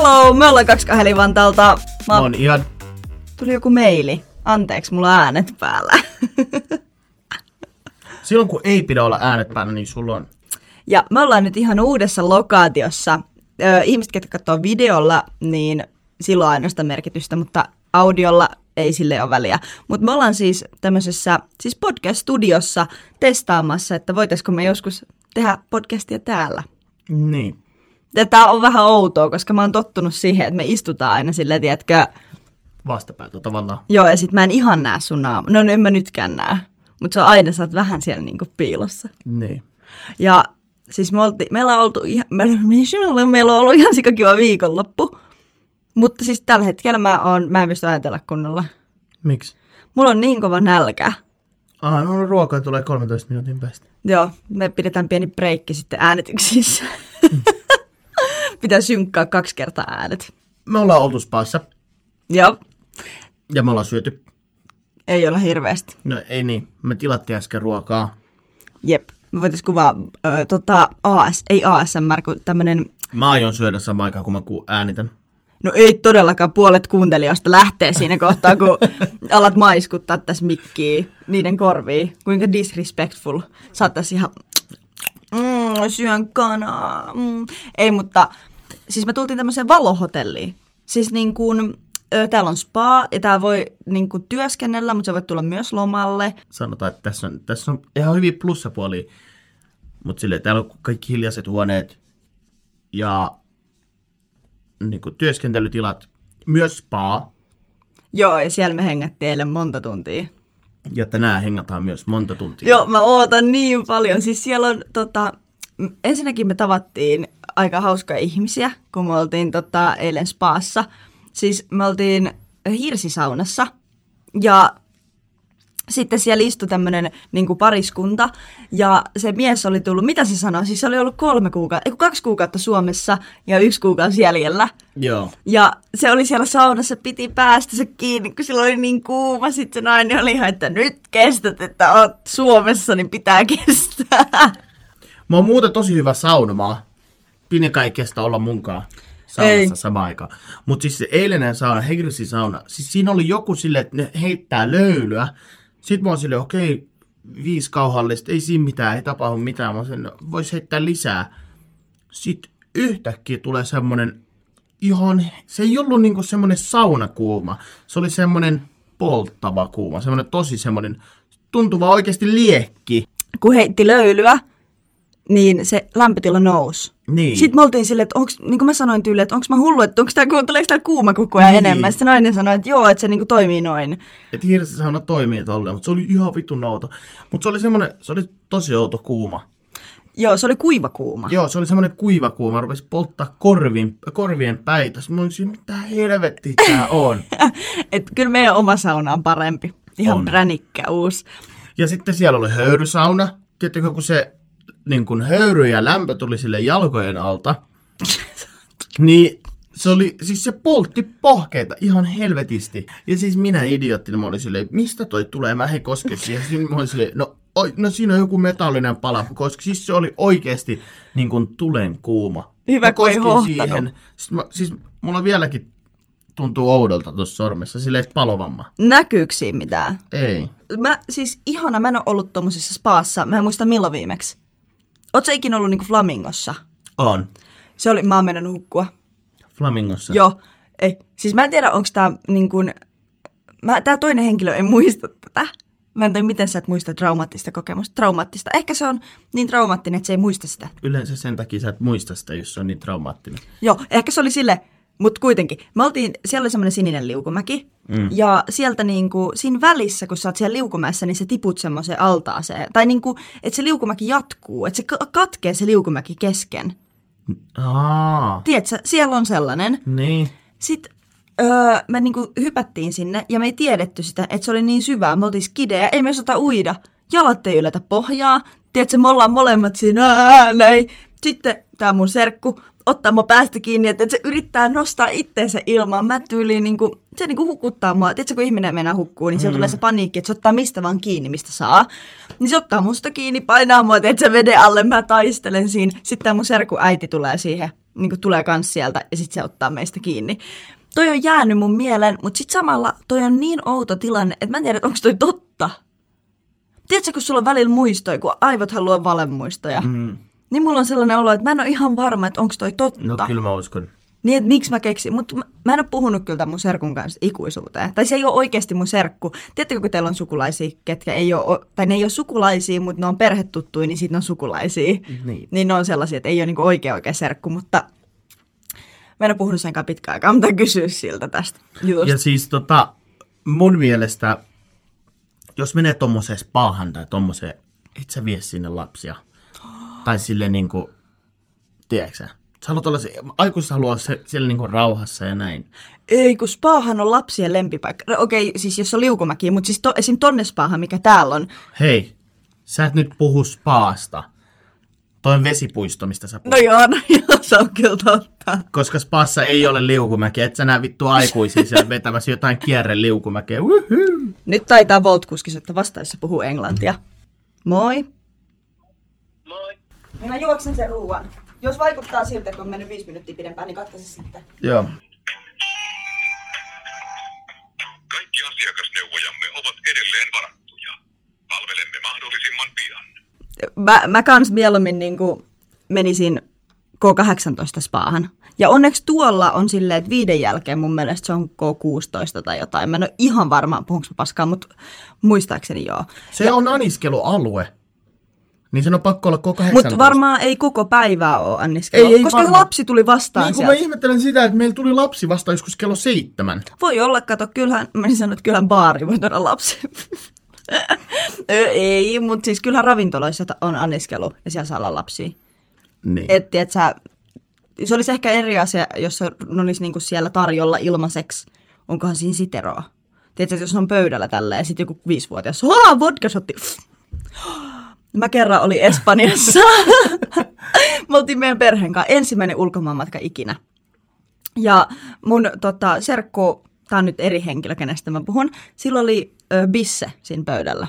Hello, me ollaan kaksi kaheli Vantaalta. Mä oon ihan... Tuli joku meili. Anteeksi, mulla on äänet päällä. Silloin kun ei pidä olla äänet päällä, niin sulla on... Ja me ollaan nyt ihan uudessa lokaatiossa. Ihmiset, jotka katsoo videolla, niin silloin on ainoastaan merkitystä, mutta audiolla ei sille ole väliä. Mutta me ollaan siis tämmöisessä siis podcast-studiossa testaamassa, että voitaisiko me joskus tehdä podcastia täällä. Niin. Ja tää on vähän outoa, koska mä oon tottunut siihen, että me istutaan aina silleen, tiedätkö, Vastapäätä tavallaan. joo, ja sit mä en ihan näe sun naama. No, no en mä nytkään näe. Mutta se on aina, sä oot vähän siellä niinku piilossa. Niin. Ja siis me olti, meillä on oltu ihan, me, me, meillä on ollut ihan sikakiva viikonloppu. Mutta siis tällä hetkellä mä, oon, mä en pysty ajatella kunnolla. Miksi? Mulla on niin kova nälkä. Ah, no ruokaa tulee 13 minuutin päästä. Joo, me pidetään pieni breikki sitten äänityksissä. Pitää synkkaa kaksi kertaa äänet. Me ollaan oltu spaassa Joo, ja me ollaan syöty. ei olla hirveästi. No ei niin, me tilattiin äsken ruokaa. Jep. Me voitais kuvaa ö, tota, AS, ei ASMR, kun tämmönen, Mä aion syödä samaan aikaan, kun mä ku- äänitän. no ei todellakaan puolet kuuntelijoista lähtee siinä kohtaa, kun alat maiskuttaa tässä mikkiä niiden korviin. Kuinka disrespectful. Saattaisi ihan, mm, syön kanaa. Mm. Ei, mutta siis me tultiin tämmöiseen valohotelliin. Siis niin kuin, täällä on spa ja täällä voi niin kuin työskennellä, mutta sä voit tulla myös lomalle. Sanotaan, että tässä on, tässä on ihan hyvin plussapuolia. Mutta silleen, täällä on kaikki hiljaiset huoneet ja niin kuin, työskentelytilat. Myös spa. Joo, ja siellä me hengättiin eilen monta tuntia. Ja tänään hengataan myös monta tuntia. Joo, mä ootan niin paljon. Siis siellä on tota, ensinnäkin me tavattiin aika hauskoja ihmisiä, kun me oltiin tota, eilen spaassa. Siis me oltiin hirsisaunassa ja sitten siellä istui tämmöinen niin pariskunta ja se mies oli tullut, mitä se sanoi, siis se oli ollut kolme kuukautta, kaksi kuukautta Suomessa ja yksi kuukausi jäljellä. Joo. Ja se oli siellä saunassa, piti päästä se kiinni, kun sillä oli niin kuuma. Sitten se nainen oli ihan, että nyt kestät, että oot Suomessa, niin pitää kestää. Mä oon muuten tosi hyvä saunomaa. Pinekä ei kestä olla munkaan saunassa Ei. samaan aikaan. Mutta siis se eilinen sauna, Hegelsin sauna, siis siinä oli joku silleen, että ne heittää löylyä. Sitten mä oon silleen, okei, viisi kauhallista, ei siinä mitään, ei tapahdu mitään. Mä oon silleen, vois heittää lisää. Sitten yhtäkkiä tulee semmonen ihan, se ei ollut niinku semmonen saunakuuma. Se oli semmonen polttava kuuma, semmonen tosi semmonen tuntuva oikeasti liekki. Kun heitti löylyä, niin se lämpötila nousi. Niin. Sitten me oltiin silleen, että onks, niin kuin mä sanoin tyyliin, että onko mä hullu, että onko tää, tuleeko tää kuuma koko ajan Niin. enemmän. Sitten nainen sanoi, että joo, että se niinku toimii noin. Että hirsisauna toimii tolleen, mutta se oli ihan vitun outo. Mutta se oli semmonen, se oli tosi outo kuuma. Joo, se oli kuiva kuuma. Joo, se oli semmonen kuiva kuuma, rupesi polttaa korvin, korvien päitä. Mä olin siinä, mitä helvettiä tää on. Et kyllä meidän oma sauna on parempi. Ihan On. pränikkä uusi. Ja sitten siellä oli höyrysauna. Tiedättekö, kun se niin kun höyry ja lämpö tuli sille jalkojen alta, niin se oli, siis se poltti pohkeita ihan helvetisti. Ja siis minä idioottina, mä olin silleen, mistä toi tulee, mä en koske siihen. Sitten mä olin silleen, no, oi, no siinä on joku metallinen pala, koska siis se oli oikeasti niin kuin tulen kuuma. Hyvä, Mä kun ei hohtanut. Siis, mä, siis mulla vieläkin tuntuu oudolta tuossa sormessa, silleen palovamma. Näkyykö siinä mitään? Ei. Mä siis ihana, mä en ole ollut tommosessa spaassa. Mä en muista milloin viimeksi. Oot sä ikinä ollut niinku Flamingossa? On. Se oli, mä oon mennyt nukkua. Flamingossa. Joo. Ei. Siis mä en tiedä, onko tää niinku... Mä, tää toinen henkilö ei muista tätä. Mä en tiedä, miten sä et muista traumaattista kokemusta. Traumaattista. Ehkä se on niin traumaattinen, että se ei muista sitä. Yleensä sen takia sä et muista sitä, jos se on niin traumaattinen. Joo, ehkä se oli sille, mutta kuitenkin. Me oltiin, siellä oli semmoinen sininen liukumäki. Mm. Ja sieltä niinku, siinä välissä, kun sä oot siellä liukumäessä, niin sä tiput semmoiseen altaaseen. Tai niinku, että se liukumäki jatkuu, että se ka- katkee se liukumäki kesken. Aa, Tiedätkö, siellä on sellainen. niin. Sitten öö, me niinku hypättiin sinne ja me ei tiedetty sitä, että se oli niin syvää. Me oltiin skidejä, ei me osata uida. Jalat ei yletä pohjaa. Tiedätkö, me ollaan molemmat siinä ää, näin. Sitten tämä mun serkku ottaa mua päästä kiinni, että se yrittää nostaa itteensä ilmaan. Mä tyyliin, niinku, se niinku hukuttaa mua. Tiedätkö, kun ihminen mennään hukkuu, niin siellä tulee se paniikki, että se ottaa mistä vaan kiinni, mistä saa. Niin se ottaa musta kiinni, painaa mua, että se veden alle, mä taistelen siinä. Sitten tämä mun serkku äiti tulee siihen niin kuin tulee kans sieltä ja sitten se ottaa meistä kiinni. Toi on jäänyt mun mieleen, mutta sitten samalla toi on niin outo tilanne, että mä en tiedä, onko toi totta. Tiedätkö, kun sulla on välillä muistoja, kun aivot haluaa valemuistoja, mm. Niin mulla on sellainen olo, että mä en ole ihan varma, että onko toi totta. No kyllä mä uskon. Niin, että miksi mä keksin. Mutta mä, en ole puhunut kyllä tämän mun serkun kanssa ikuisuuteen. Tai se ei ole oikeasti mun serkku. Tiedättekö, kun teillä on sukulaisia, ketkä ei ole, tai ne ei ole sukulaisia, mutta ne on perhetuttuja, niin sitten on sukulaisia. Niin. niin ne on sellaisia, että ei ole niinku oikea oikea serkku, mutta mä en ole puhunut senkaan pitkään aikaa, mutta kysyä siltä tästä jutusta. Ja siis tota, mun mielestä, jos menee tommoseen spaahan tai tommoseen, et sä vie sinne lapsia. Tai sille niinku, tiedätkö sä? Haluat olla se, aikuiset haluaa se, siellä niinku rauhassa ja näin. Ei, kun spaahan on lapsien lempipaikka. No, Okei, siis jos on liukumäki, mutta siis to, esim. tonne spaahan, mikä täällä on. Hei, sä et nyt puhu spaasta. Toi on vesipuisto, mistä sä puhut. No joo, no joo, se on kyllä totta. Koska spaassa ei ole liukumäki, et sä näe vittu aikuisia siellä vetämässä jotain kierre liukumäkeä. Nyt taitaa Volt-kuski että vastaessa puhuu englantia. Moi. Minä juoksen sen ruuan. Jos vaikuttaa siltä, kun on mennyt viisi minuuttia pidempään, niin katkaise sitten. Joo. Kaikki asiakasneuvojamme ovat edelleen varattuja. Palvelemme mahdollisimman pian. Mä, mä kans mieluummin niin kuin menisin K18 spaahan. Ja onneksi tuolla on silleen, että viiden jälkeen mun mielestä se on K16 tai jotain. Mä en ole ihan varma, puhunko paskaa, mutta muistaakseni joo. Se on aniskelualue. Niin sen on pakko olla koko 18. Mutta varmaan ei koko päivää ole anniskelua, Ei, ei koska varmaan. lapsi tuli vastaan Niin kun sieltä. mä ihmettelen sitä, että meillä tuli lapsi vasta joskus kello seitsemän. Voi olla, kato, kyllähän, mä en sano, että kyllähän baari voi tuoda lapsi. Ei, mutta siis kyllähän ravintoloissa on anniskelu ja siellä saa olla lapsia. Niin. Et, et sä, se olisi ehkä eri asia, jos se olisi niinku siellä tarjolla ilmaiseksi. Onkohan siinä siteroa? Tiedätkö, jos on pöydällä tälleen ja sitten joku viisivuotias, haa, vodka shotti. Mä kerran oli Espanjassa. Me oltiin meidän perheen kanssa ensimmäinen ulkomaanmatka ikinä. Ja mun tota, serkku, tää on nyt eri henkilö, kenestä mä puhun, sillä oli ö, bisse siinä pöydällä.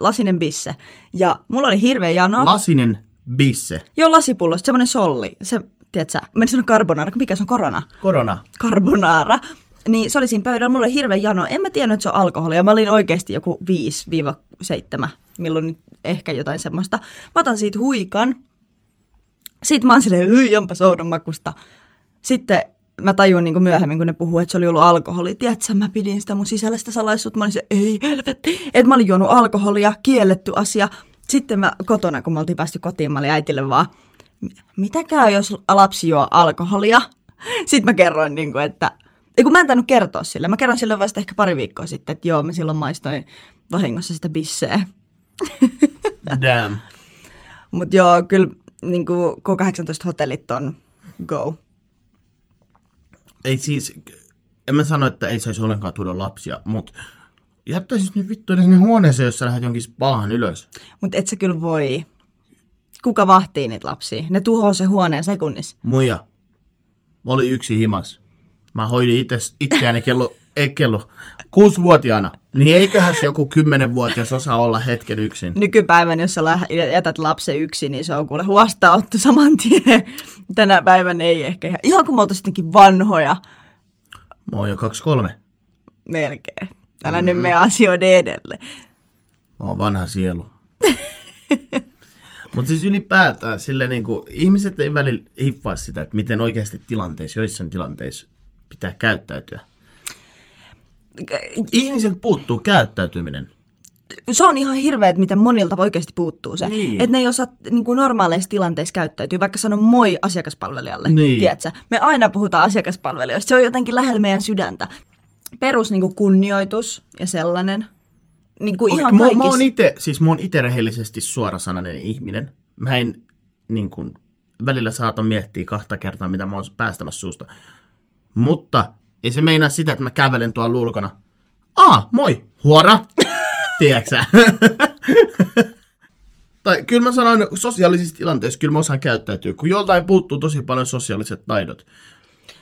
Lasinen bisse. Ja mulla oli hirveä jano. Lasinen bisse. Joo, lasipullo, semmoinen solli. Se, tiedätkö, mä en sano carbonara, mikä se on korona? Korona. Carbonara. Niin se oli siinä pöydällä, mulla oli hirveä jano. En mä tiennyt, että se on alkoholia. Mä olin oikeasti joku 5-7, milloin ehkä jotain semmoista. Mä otan siitä huikan. Sitten mä oon silleen, hyi, onpa soudon makusta. Sitten mä tajun niin myöhemmin, kun ne puhuu, että se oli ollut alkoholi. Tiedätkö, mä pidin sitä mun sisällistä salaisuutta. Mä olin se, ei helvetti. Että mä olin juonut alkoholia, kielletty asia. Sitten mä kotona, kun me oltiin päästy kotiin, mä olin äitille vaan, mitä käy, jos lapsi juo alkoholia? Sitten mä kerroin, niin kuin, että ei kun mä en tainnut kertoa sille. Mä kerron sille vasta ehkä pari viikkoa sitten, että joo, mä silloin maistoin vahingossa sitä bisseä. Damn. Mutta joo, kyllä niin kuin K18-hotellit on go. Ei siis, en mä sano, että ei saisi ollenkaan tuoda lapsia, mutta jättäisit nyt vittu edes sinne huoneeseen, jos sä lähdet jonkin spaahan ylös. Mutta et sä kyllä voi. Kuka vahtii niitä lapsia? Ne tuhoaa se huoneen sekunnissa. Muija, mä olin yksi himas. Mä hoidin itse, itseäni kello, ei kello, kuusivuotiaana. Niin eiköhän se joku kymmenenvuotias osaa olla hetken yksin. Nykypäivän, jos sä jätät lapsen yksin, niin se on kuule huostaanotto saman tien. Tänä päivänä ei ehkä ihan. Ihan kuin me oltaisiin vanhoja Mä oon jo kaksi kolme. melkein. Älä nyt mene asioiden edelle. Mä oon vanha sielu. Mutta siis ylipäätään sille niinku, ihmiset ei välillä hiffaa sitä, että miten oikeasti tilanteissa, joissain tilanteissa pitää käyttäytyä. Ihmisiltä puuttuu käyttäytyminen. se on ihan hirveä, että miten monilta oikeasti puuttuu se. Niin. Että ne ei osaa niin kuin normaaleissa tilanteissa käyttäytyy, vaikka sanon moi asiakaspalvelijalle. Niin. Tiedätkö? Me aina puhutaan asiakaspalvelijoista. Se on jotenkin lähellä meidän sydäntä. Perus niin kuin kunnioitus ja sellainen. Niin kuin ihan mä, mä oon ite, siis mä oon ite rehellisesti suorasanainen ihminen. Mä en niin kun, välillä saata miettiä kahta kertaa, mitä mä oon päästämässä suusta. Mutta ei se meinaa sitä, että mä kävelen tuolla ulkona. Aa, moi, huora. Tiedätkö sä? tai kyllä mä sanoin, sosiaalisissa tilanteissa kyllä mä osaan käyttäytyä, kun joltain puuttuu tosi paljon sosiaaliset taidot.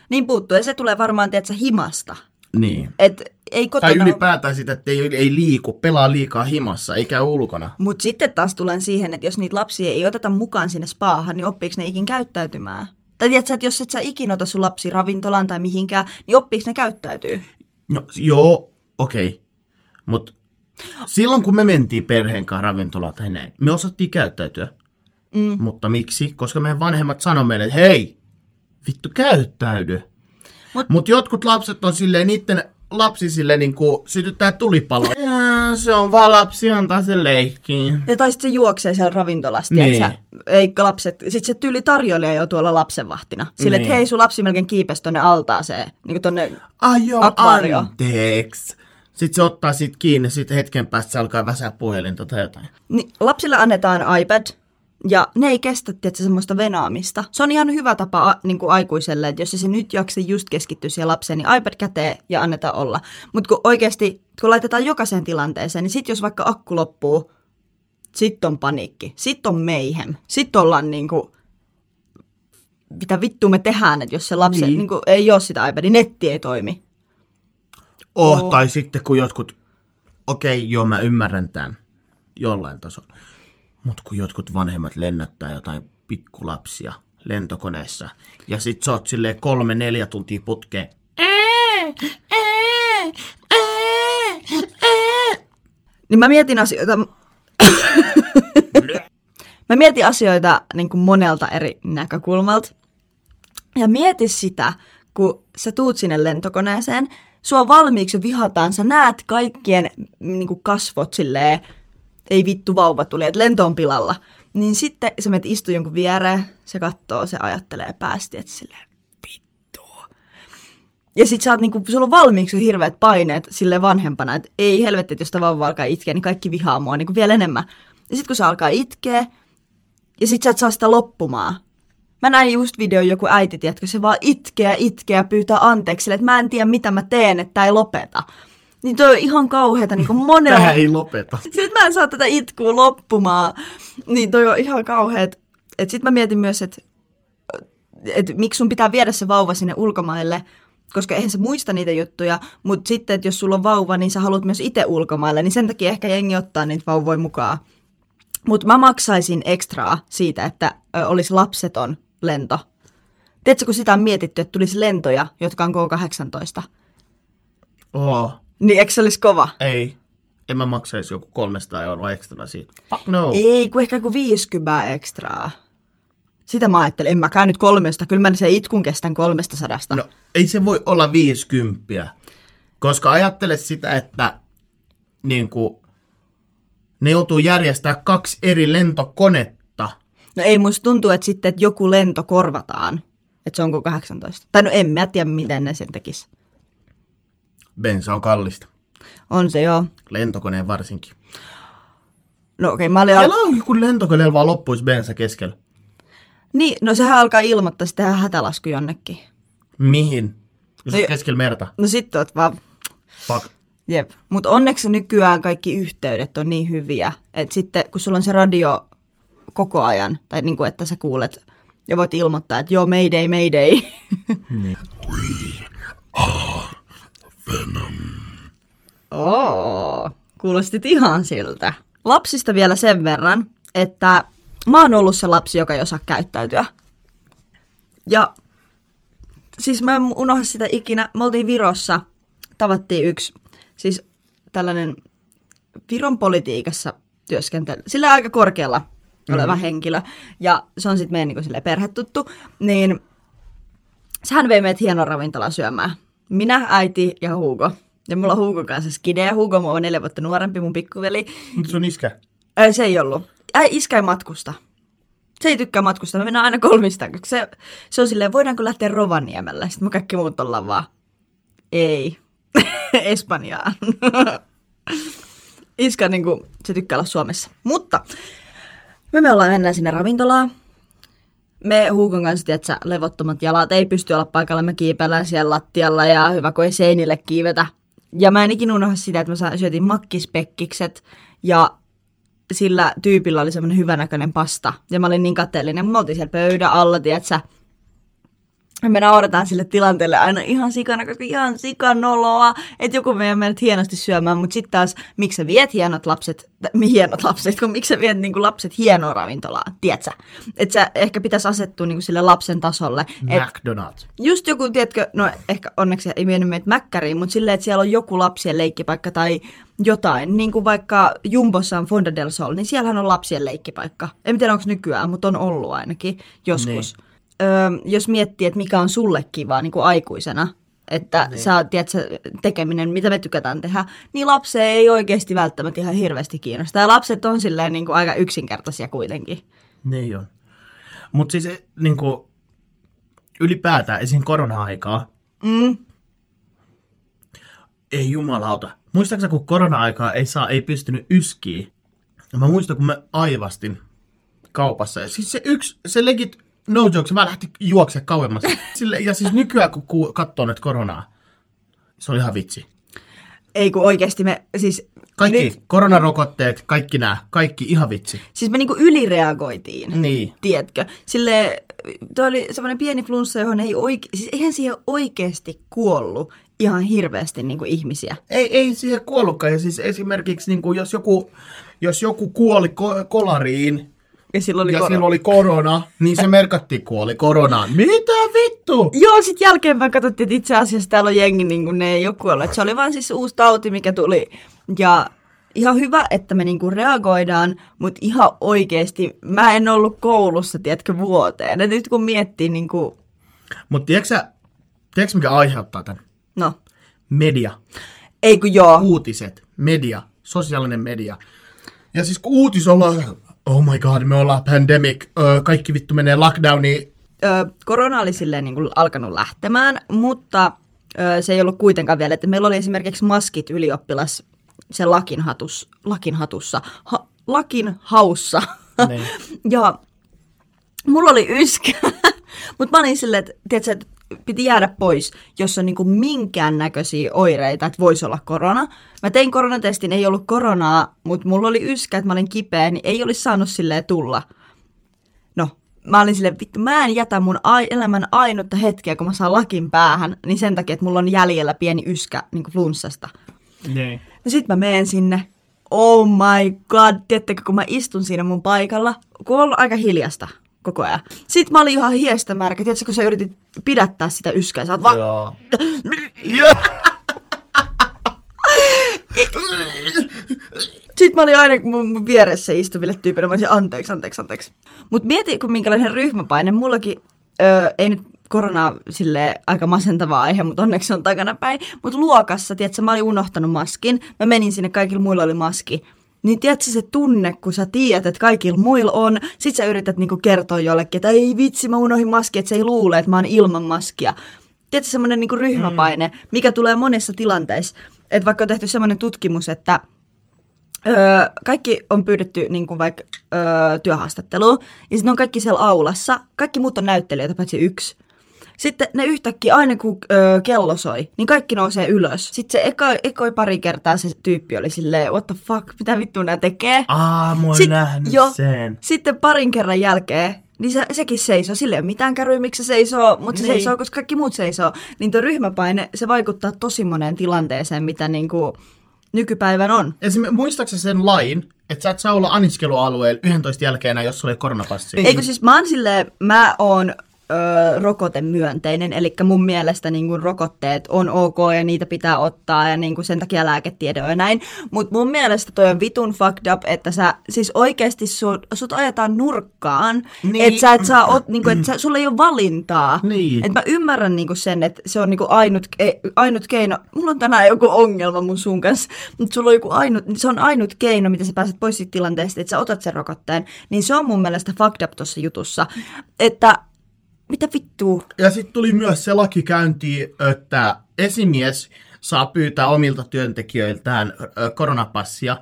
Niin puuttuu. Ja se tulee varmaan, tiedätkö, himasta. Niin. Et ei kotona... Tai ylipäätään sitä, että ei, ei liiku, pelaa liikaa himassa, ei käy ulkona. Mutta sitten taas tulen siihen, että jos niitä lapsia ei oteta mukaan sinne spaahan, niin oppiiko ne ikin käyttäytymään? Tai tiedätkö, että jos et sä ikinä ota sun lapsi ravintolaan tai mihinkään, niin oppiiko ne käyttäytyy? No joo, okei. Okay. Mutta silloin kun me mentiin perheen kanssa ravintolaan tai näin, me osattiin käyttäytyä. Mm. Mutta miksi? Koska meidän vanhemmat sanoi meille, että hei, vittu käyttäydy. Mut- Mutta Mut jotkut lapset on silleen, niiden lapsi silleen niin kuin sytyttää tulipalo. Jaa, se on vaan lapsi, antaa se leikkiin. Ja tai sitten se juoksee siellä ravintolassa, Niin. eikä lapset, sitten se tyyli tarjoilija jo tuolla lapsenvahtina. Sille, Niin. että hei, sun lapsi melkein kiipesi tonne altaaseen, niin kuin tonne, Ai joo, Akvaario. anteeksi. Sitten se ottaa sit kiinni, sitten hetken päästä se alkaa väsää puhelinta tai jotain. niin lapsille annetaan iPad, ja ne ei kestä, tietysti, semmoista venaamista. Se on ihan hyvä tapa a, niin kuin aikuiselle, että jos se nyt jaksa just keskittyä siihen lapseen, niin iPad käteen ja annetaan olla. Mutta kun oikeasti, kun laitetaan jokaiseen tilanteeseen, niin sitten jos vaikka akku loppuu, sitten on paniikki, sitten on meihem, sitten ollaan niin kuin, mitä vittua me tehdään, että jos se lapsi Niin. niin. Niin kuin, ei ole sitä iPadia, netti ei toimi. Oh, tai sitten kun jotkut, okei, okay, joo mä ymmärrän tämän jollain tasolla. Mutta kun jotkut vanhemmat lennättää jotain pikkulapsia lentokoneessa ja sit sä oot silleen kolme, neljä tuntia putkeen. Niin mä mietin asioita... mä mietin asioita niin kuin monelta eri näkökulmalta. Ja mieti sitä, kun sä tuut sinne lentokoneeseen, sua valmiiksi vihataan, sä näet kaikkien niin kuin kasvot silleen, ei vittu vauva tuli, että lento on pilalla. Niin sitten sä menet istuu jonkun viereen, se katsoo, se ajattelee päästi, että silleen, vittu. Ja sit sä oot niinku, sulla on valmiiksi hirveät paineet sille vanhempana, että ei helvetti, että jos tämä vauva alkaa itkeä, niin kaikki vihaa mua niinku vielä enemmän. Ja sit kun se alkaa itkeä, ja sit sä et saa sitä loppumaan. Mä näin just video joku äiti, tiedätkö, se vaan itkee ja pyytää anteeksi, että mä en tiedä mitä mä teen, että ei lopeta. Niin toi on ihan kauheeta niin monella... Tähän ei lopeta. Sitten mä en saa tätä itkua loppumaan. Niin toi on ihan kauheet. Et sit mä mietin myös, että et miksi sun pitää viedä se vauva sinne ulkomaille, koska eihän se muista niitä juttuja, mutta sitten, että jos sulla on vauva, niin sä haluat myös itse ulkomaille, niin sen takia ehkä jengi ottaa niitä vauvoja mukaan. Mutta mä maksaisin ekstraa siitä, että olisi lapseton lento. Tiedätkö, kun sitä on mietitty, että tulisi lentoja, jotka on K-18, Oh, niin eikö se olisi kova? ei. En mä maksaisi joku 300 euroa ekstra siitä. Fuck no. Ei, kun ehkä joku 50 ekstraa. Sitä mä ajattelin, en mäkään nyt kolmesta, kyllä mä se itkun kestän kolmesta sadasta. No, ei se voi olla 50. Koska ajattele sitä, että niin kuin, ne joutuu järjestää kaksi eri lentokonetta. no ei musta tuntuu, että sitten että joku lento korvataan, että se on kuin 18. Tai no en mä tiedä, miten ne sen tekis. Bensa on kallista. On se joo. Lentokoneen varsinkin. No okei, okay, mä olin... Siellä on joku lentokoneella vaan loppuisi bensa keskellä. Niin, no sehän alkaa ilmoittaa sitä hätälasku jonnekin. Mihin? Jos No keskellä merta. No sit oot vaan... Fuck. Jep. Mutta onneksi nykyään kaikki yhteydet on niin hyviä, että sitten kun sulla on se radio koko ajan, tai niin kuin, että sä kuulet ja voit ilmoittaa, että joo, mayday, mayday. Oo, kuulostit ihan siltä. Lapsista vielä sen verran, että mä oon ollut se lapsi, joka ei osaa käyttäytyä. Ja siis mä en unohda sitä ikinä. Me oltiin Virossa, tavattiin yksi, siis tällainen Viron politiikassa työskentely, sillä aika korkealla oleva mm-hmm. henkilö. Ja se on sitten meidän niin kuin, perhetuttu. Niin hän vei meidät hienon ravintolaan syömään. Minä, äiti ja Hugo. Ja mulla on Hugo kanssa skide ja Hugo on neljä vuotta nuorempi, mun pikkuveli. Mutta se on iskä. Ei, se ei ollut. Ei, iskä ei matkusta. Se ei tykkää matkustaa. Me mennään aina kolmistaan, koska se, se on silleen, voidaanko lähteä Rovaniemelle? Sitten me kaikki muut ollaan vaan, ei. Espanjaan. Iskä niin kuin, se tykkää olla Suomessa. Mutta me, me ollaan mennään sinne ravintolaan. Me Huukon kanssa, tiedätkö, levottomat jalat ei pysty olla paikalla. Me kiipeillään siellä lattialla ja hyvä, kun ei seinille kiivetä. Ja mä en ikinä unohda sitä, että me sa- syötiin makkispekkikset ja sillä tyypillä oli semmoinen hyvänäköinen pasta. Ja mä olin niin kateellinen. Me oltiin siellä pöydän alla, tiedätkö, me naurataan sille tilanteelle aina ihan sikana, koska ihan sikanoloa, että joku meidän menet hienosti syömään, mutta sitten taas, miksi sä viet hienot lapset, t- hienot lapset, kun miksi sä viet niinku lapset hienoa ravintolaa, tiedätkö? Että sä ehkä pitäisi asettua niinku sille lapsen tasolle. Et McDonald's. just joku, tiedätkö, no ehkä onneksi ei vienyt meitä mäkkäriin, mutta silleen, että siellä on joku lapsien leikkipaikka tai jotain, niin kuin vaikka Jumbossa on Fonda del Sol, niin siellähän on lapsien leikkipaikka. En tiedä, onko nykyään, mutta on ollut ainakin joskus. Niin. Öö, jos miettii, että mikä on sulle kivaa niin kuin aikuisena, että niin. sä tiedätkö, tekeminen, mitä me tykätään tehdä, niin lapsia ei oikeasti välttämättä ihan hirveästi kiinnosta. Ja lapset on silleen niin kuin aika yksinkertaisia kuitenkin. Niin on. Mutta siis niin kuin, ylipäätään esim. korona-aikaa, Mm. ei jumalauta. Muistaakseni kun korona-aikaa ei saa, ei pystynyt yskiin. Ja Mä muistan, kun mä aivastin kaupassa. Ja siis se yksi, se legit, no joke, se vaan lähti juokse kauemmas. Sille, ja siis nykyään kun ku, katsoo nyt koronaa, se oli ihan vitsi. Ei kun oikeasti me, siis Kaikki nyt, koronarokotteet, kaikki nämä, kaikki ihan vitsi. siis me niinku ylireagoitiin. Niin. Tiedätkö? Sille toi oli semmoinen pieni flunssa, johon ei oike, siis eihän siihen oikeasti kuollut ihan hirveästi niinku ihmisiä. Ei, ei siihen kuollutkaan. Ja siis esimerkiksi niin kuin jos, joku, jos joku kuoli ko- kolariin Ja silloin oli ja korona. sillä oli korona, niin se merkattiin kuoli koronaan. Mitä vittu? Joo, sit jälkeenpäin katsottiin, että itse asiassa täällä on jengi, niin kuin ne ei ole kuolleet. Se oli vaan siis uusi tauti, mikä tuli. Ja ihan hyvä, että me niinku reagoidaan, mutta ihan oikeasti mä en ollut koulussa, tiedätkö, vuoteen. Ja nyt kun miettii, niin kuin, Mutta tiedätkö, tiedätkö mikä aiheuttaa tämän? no, Media. ei kun joo. Uutiset. Media. Sosiaalinen media. Ja siis kun uutis ollaan, oh my god, me ollaan pandemic, ö, kaikki vittu menee lockdowniin. Ö, korona oli silleen niin kuin alkanut lähtemään, mutta ö, se ei ollut kuitenkaan vielä, että meillä oli esimerkiksi maskit ylioppilas se lakin, hatus, lakin hatussa, ha, lakin haussa. Niin. ja mulla oli yskä, mutta mä olin silleen, että, tiedätkö, että piti jäädä pois, jos on niinku minkäännäköisiä oireita, että voisi olla korona. Mä tein koronatestin, ei ollut koronaa, mutta mulla oli yskä, että mä olin kipeä, niin ei olisi saanut silleen tulla. No, mä olin silleen, vittu, mä en jätä mun ai- elämän ainutta hetkeä, kun mä saan lakin päähän, niin sen takia, että mulla on jäljellä pieni yskä niin kuin flunssasta. Niin. No sit mä menen sinne. Oh my god, tiedättekö, kun mä istun siinä mun paikalla, kun on ollut aika hiljasta koko ajan. Sitten mä olin ihan hiestä märkä. Tiedätkö, kun sä yritit pidättää sitä yskää, sä oot vaan... Joo. Sitten mä olin aina mun, mun vieressä istuville tyypille, mä olisin anteeksi, anteeksi, anteeksi. Mutta mieti, kun minkälainen ryhmäpaine. Mullakin, öö, ei nyt korona sille aika masentava aihe, mutta onneksi se on takana päin. Mutta luokassa, tiedätkö, mä olin unohtanut maskin. Mä menin sinne, kaikilla muilla oli maski. Niin tiedätkö se tunne, kun sä tiedät, että kaikilla muilla on, sit sä yrität niinku kertoa jollekin, että ei vitsi, mä unohdin maski, että se ei luule, että mä oon ilman maskia. Tiedätkö semmoinen niinku ryhmäpaine, mikä tulee monessa tilanteessa. Että vaikka on tehty semmoinen tutkimus, että Öö, kaikki on pyydetty niin kuin vaikka öö, työhaastatteluun, ja sitten on kaikki siellä aulassa. Kaikki muut on näyttelijöitä, paitsi yksi. Sitten ne yhtäkkiä, aina kun öö, kello soi, niin kaikki nousee ylös. Sitten se eka, ekoi pari kertaa se tyyppi oli silleen, what the fuck, mitä vittu nämä tekee? Aa, mä oon Sit- nähnyt jo. sen. Sitten parin kerran jälkeen, niin se, sekin seisoo. Sille ei ole mitään käryä, miksi se seisoo, mutta se Niin. seisoo, koska kaikki muut seisoo. Niin tuo ryhmäpaine, se vaikuttaa tosi moneen tilanteeseen, mitä niinku nykypäivän on. Esim. muistaakseni sen lain, että sä et saa olla anniskelualueella 11 jälkeen, jos sulla ei koronapassi? Eikö siis mä oon silleen, mä oon ö, rokotemyönteinen, eli mun mielestä niin kun, rokotteet on ok ja niitä pitää ottaa ja niin kun, sen takia lääketiede on ja näin. Mutta mun mielestä toi on vitun fucked up, että sä siis oikeasti sut, sut ajetaan nurkkaan, Niin. että sä et saa, ot, niin kun, että sä, sulla ei ole valintaa. Niin. Et mä ymmärrän niin kun, sen, että se on niin kun, ainut, ainut keino. Mulla on tänään joku ongelma mun sun kanssa, mutta sulla on joku ainut, se on ainut keino, miten sä pääset pois siitä tilanteesta, että sä otat sen rokotteen. Niin se on mun mielestä fucked up tuossa jutussa. Että mitä vittua? Ja sitten tuli myös se laki käyntiin, että esimies saa pyytää omilta työntekijöiltään koronapassia.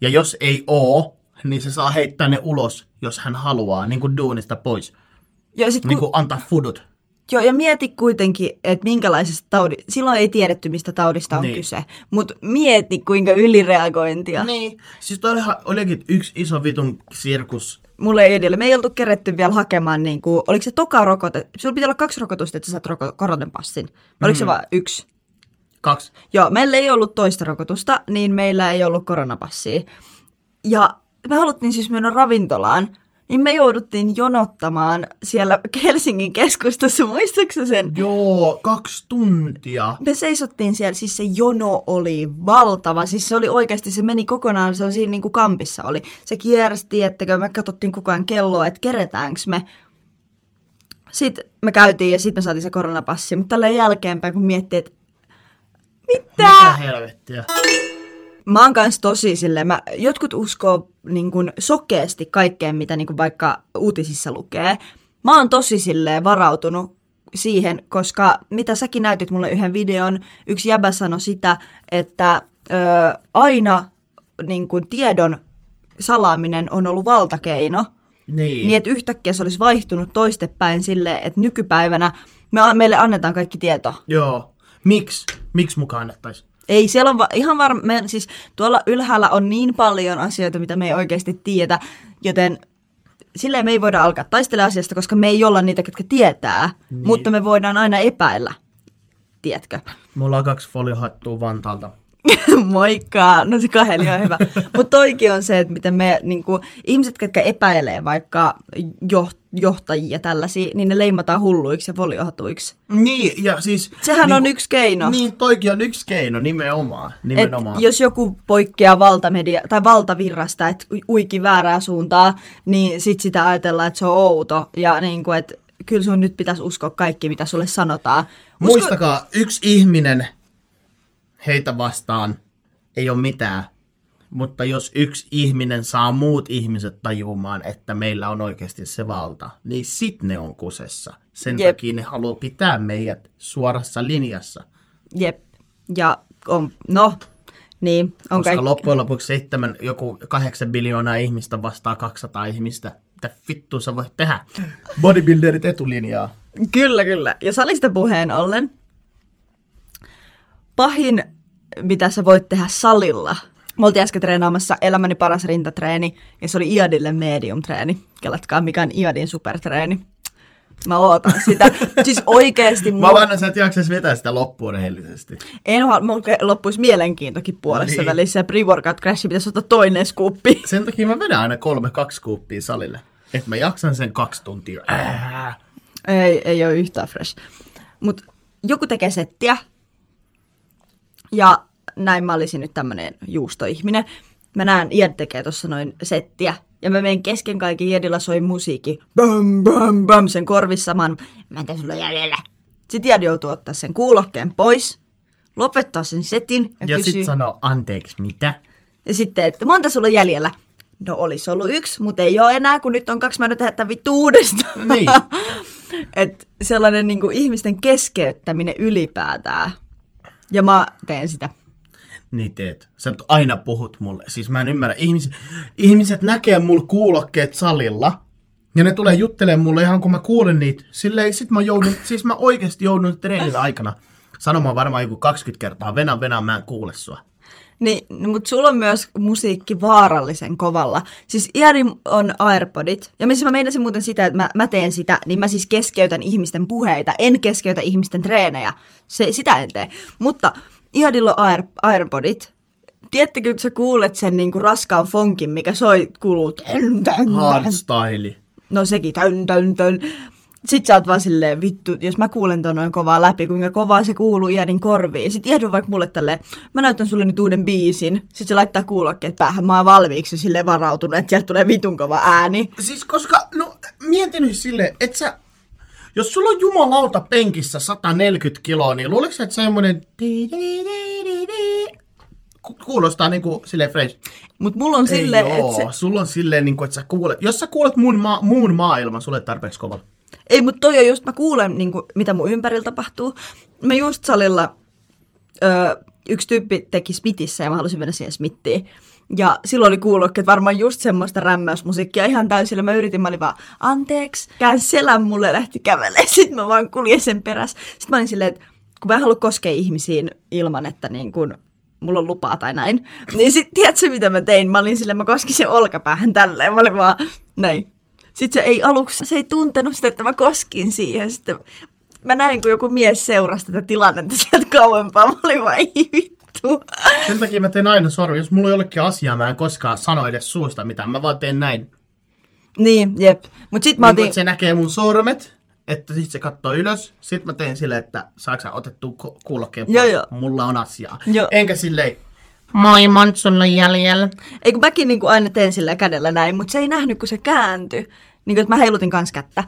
Ja jos ei oo, niin se saa heittää ne ulos, jos hän haluaa, niin kuin duunista pois. Ja, sit, Niin ku, kuin antaa fudut. joo, ja mieti kuitenkin, että minkälaisesta taudista, silloin ei tiedetty, mistä taudista on Niin. kyse. Mutta mieti, kuinka ylireagointia. Niin. Siis olihan, olikin yksi iso vitun sirkus mulle ei edellä. Me ei oltu keretty vielä hakemaan, niin kuin, oliko se toka rokote? Sulla pitää olla kaksi rokotusta, että sä saat roko- koronapassin. Oliko se vain yksi? Kaksi. Joo, meillä ei ollut toista rokotusta, niin meillä ei ollut koronapassia. Ja me haluttiin siis mennä ravintolaan, niin me jouduttiin jonottamaan siellä Helsingin keskustassa, muistatko sen? Joo, kaksi tuntia. Me seisottiin siellä, siis se jono oli valtava. Siis se oli oikeasti, se meni kokonaan, se on siinä niin kuin kampissa oli. Se kiersi, tiettäkö, me katsottiin koko ajan kelloa, että keretäänkö me. Sitten me käytiin ja sitten me saatiin se koronapassi, mutta tällä jälkeenpäin kun miettii, että mitä? Mitä helvettiä? Mä oon kans tosi silleen, mä, jotkut uskoo niin kun, sokeasti kaikkeen, mitä niin kun, vaikka uutisissa lukee. Mä oon tosi silleen varautunut siihen, koska mitä säkin näytit mulle yhden videon, yksi jäbä sanoi sitä, että ö, aina niin kun, tiedon salaaminen on ollut valtakeino. Niin. Niin, että yhtäkkiä se olisi vaihtunut toistepäin silleen, että nykypäivänä me, meille annetaan kaikki tieto. Joo. Miksi? Miksi mukaan annettaisiin? Ei, siellä on va- ihan varma, me, siis tuolla ylhäällä on niin paljon asioita, mitä me ei oikeasti tiedä, joten silleen me ei voida alkaa taistella asiasta, koska me ei olla niitä, jotka tietää, niin. mutta me voidaan aina epäillä, tiedätkö? Mulla on kaksi foliohattua Vantaalta. Moikka! No se kaheli on hyvä. Mutta toikin on se, että miten me, niinku, ihmiset, jotka epäilee vaikka joht- johtajia tällaisia, niin ne leimataan hulluiksi ja foliohatuiksi. Niin, ja siis... Sehän niin, on yksi keino. Niin, toikin on yksi keino, nimenomaan. Et nimenomaan. jos joku poikkeaa valtamedia tai valtavirrasta, että uiki väärää suuntaa, niin sit sitä ajatellaan, että se on outo. Ja niin kuin, että kyllä sun nyt pitäisi uskoa kaikki, mitä sulle sanotaan. Usko... Muistakaa, yksi ihminen heitä vastaan ei ole mitään. Mutta jos yksi ihminen saa muut ihmiset tajumaan, että meillä on oikeasti se valta, niin sit ne on kusessa. Sen Jep. takia ne haluaa pitää meidät suorassa linjassa. Jep. Ja on, no, niin, on Koska kaikki. loppujen lopuksi seitsemän, joku kahdeksan biljoonaa ihmistä vastaa 200 ihmistä. Mitä vittua sä voit tehdä? Bodybuilderit etulinjaa. Kyllä, kyllä. Ja salista puheen ollen, pahin, mitä sä voit tehdä salilla. Me oltiin äsken treenaamassa elämäni paras rintatreeni, ja se oli Iadille medium-treeni. Kelatkaa, mikä on Iadin supertreeni. Mä ootan sitä. siis oikeesti Mä vannan, sä et jaksais vetää sitä loppuun rehellisesti. En vaan, mulla loppuisi mielenkiintokin puolessa Niin. välissä. Pre-workout crash pitäisi ottaa toinen skuuppi. Sen takia mä vedän aina kolme kaksi kuuppia salille. Että mä jaksan sen kaksi tuntia. Ää. Ei, ei ole yhtään fresh. Mutta joku tekee settiä. Ja näin mä olisin nyt tämmönen juustoihminen. Mä näen, Ied tekee tuossa noin settiä. Ja mä menen kesken kaiken, Iedillä soi musiikki. Bam, bam, bam, sen korvissa. Mä, mä en sulla jäljellä. Sitten Ied joutuu ottaa sen kuulokkeen pois. Lopettaa sen setin ja, Ja kysyy. sit sanoo, anteeksi, mitä? Ja sitten, että monta sulla on jäljellä? No olisi ollut yksi, mutta ei ole enää, kun nyt on kaksi, mä en tehdä vittu uudestaan. Niin. Et sellainen niin kuin, ihmisten keskeyttäminen ylipäätään. Ja mä teen sitä. Niin teet. Sä aina puhut mulle. Siis mä en ymmärrä. Ihmiset, ihmiset näkee mulla kuulokkeet salilla. Ja ne tulee juttelemaan mulle ihan kun mä kuulen niitä. Silleen sit mä joudun, siis mä oikeasti joudun treenin aikana sanomaan varmaan joku 20 kertaa. Venä, venä, mä en kuule sua. Niin, no, mutta sulla on myös musiikki vaarallisen kovalla. Siis Iari on Airpodit. Ja missä mä meinasin muuten sitä, että mä, mä teen sitä, niin mä siis keskeytän ihmisten puheita. En keskeytä ihmisten treenejä. Se, sitä en tee. Mutta Iadilla on Air, Airpodit. Tiedättekö, että sä kuulet sen niinku raskaan fonkin, mikä soi, kuuluu. Hardstyle. No sekin, tön, tön, tön. Sitten sä oot vaan silleen, vittu, jos mä kuulen ton noin kovaa läpi, kuinka kovaa se kuuluu Iadin korviin. Sitten Iadu vaikka mulle tälleen, mä näytän sulle nyt uuden biisin. Sitten se laittaa kuulokkeet päähän, mä oon valmiiksi silleen varautunut, että sieltä tulee vitun kova ääni. Siis koska, no mietin nyt silleen, että sä, jos sulla on jumalauta penkissä 140 kiloa, niin luuletko sä, että semmoinen ku- kuulostaa niinku silleen fresh? Mut mulla on silleen, että se, sulla on silleen niinku, että sä kuulet, jos sä kuulet muun, maa, muun maailman, sulle tarpeeksi kova. ei mut toi on just, mä kuulen niin kuin, mitä mun ympärillä tapahtuu. Mä just salilla, öö, yksi tyyppi teki Smithissä ja mä halusin mennä siihen Smithiin. Ja silloin oli kuulokkeet varmaan just semmoista rämmäysmusiikkia ihan täysillä. Mä yritin, mä olin vaan, anteeksi, käyn selän mulle lähti kävelemään. Sitten mä vaan kuljen sen perässä. Sitten mä olin silleen, että kun mä en halua koskea ihmisiin ilman, että niin kun mulla on lupaa tai näin. Niin sit tiedätkö mitä mä tein? Mä olin silleen, mä koskin sen olkapäähän tälleen. Mä olin vaan, Näin. Sitten se ei aluksi, se ei tuntenut sitä, että mä koskin siihen. Sitten mä näin, kun joku mies seurasi tätä tilannetta sieltä kauempaa. Mä olin vaan, ei vittu. Sen takia mä teen aina sormi. Jos mulla on jollekin asiaa, mä en koskaan sano edes suusta mitään. Mä vaan teen näin. Niin, jep. Mut sit mä Niin, otin... että se näkee mun sormet, että sit se katsoo ylös. Sit mä teen silleen, että saaks sä otettua ku- kuulokkeen Joo, pois? joo. Mulla on asiaa. Joo. Enkä silleen, moi Montsulla jäljellä. Ei kun mäkin niin kuin aina teen sillä kädellä näin, mutta se ei nähnyt, kun se kääntyi. Niin kuin, että mä heilutin kans kättä.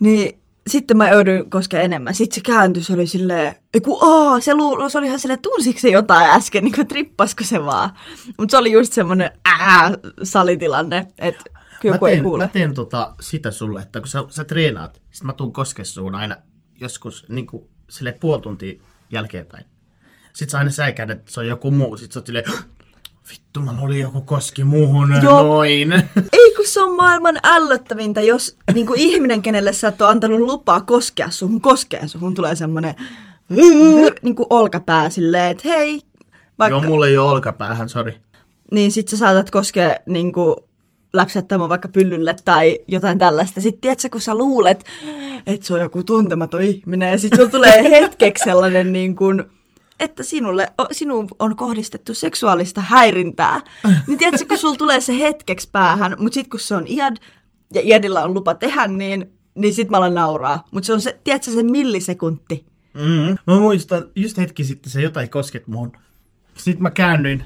Niin sitten mä jouduin koskemaan enemmän. Sitten se kääntyi, se oli silleen, ei kun aa, se, luul, se oli ihan silleen, tunsiko se jotain äsken, niin kuin trippasko se vaan. Mutta se oli just semmoinen ää, salitilanne, että kyllä Mä joku ei teen, kuule. mä teen tota, sitä sulle, että kun sä, sä treenaat, sit mä tuun koske suun aina joskus niin kuin, sille puoli tuntia jälkeenpäin. Sit sä aina säikään, että se on joku muu. Sit sä oot silleen, vittu, mä oli joku koski muuhun Joo. noin. Ei kun se on maailman ällöttävintä, jos niin kuin ihminen, kenelle sä et ole antanut lupaa koskea suhun, koskee suhun, tulee semmoinen niin kuin olkapää silleen, että hei, vaikka, Joo, mulla ei ole olkapäähän, sori. niin sit sä saatat koskea niin kuin, läpsättää mua vaikka pyllylle tai jotain tällaista. Sitten tiedätkö, kun sä luulet, että se on joku tuntematon ihminen ja sitten sulla tulee hetkeksi sellainen niin kuin, että sinulle, sinuun on kohdistettu seksuaalista häirintää. Niin tiedätkö, kun sulla tulee se hetkeksi päähän, mutta sitten kun se on iad ja iadilla on lupa tehdä, niin, niin sit mä alan nauraa. Mutta se on se, tiedätkö, se millisekunti. Mm. Mä muistan, just hetki sitten se jotain kosket muun. Sitten mä käännyin.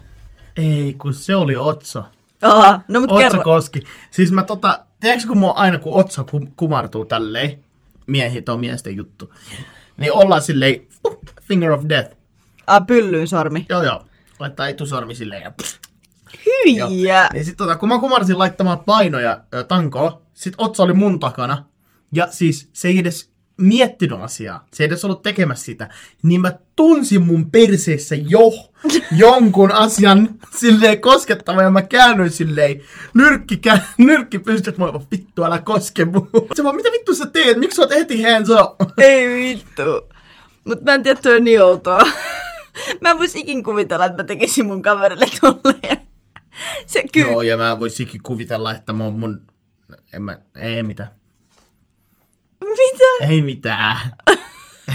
Ei, kun se oli Otso. Aha, no mut Otso kerro. koski. Siis mä tota, tiedätkö kun mua aina kun Otso kum- kumartuu tälleen, miehi, tuo miesten juttu, niin ollaan silleen, finger of death. Ah, pyllyyn sormi. Joo joo, laittaa etusormi silleen ja. Hyviä. Niin sit tota, kun mä kumarsin laittamaan painoja ö, tankoon, sit Otso oli mun takana, ja siis se ei edes miettinyt asiaa, se ei edes ollut tekemässä sitä, niin mä tunsin mun perseessä jo jonkun asian silleen koskettava, ja mä käännyin silleen, nyrkki, kä- nyrkki pystyt, mä vaan, vittu älä koske mua. Se vaan, mitä vittu sä teet, miksi sä oot heti hands up? Ei vittu. Mut mä en tiedä, toi on niin outoa. Mä en vois ikin kuvitella, että mä tekisin mun kaverille tolleen. Se kyllä. Joo, ja mä voisinkin kuvitella, että mun, mun en mä, ei mitään. Mitä? Ei mitään.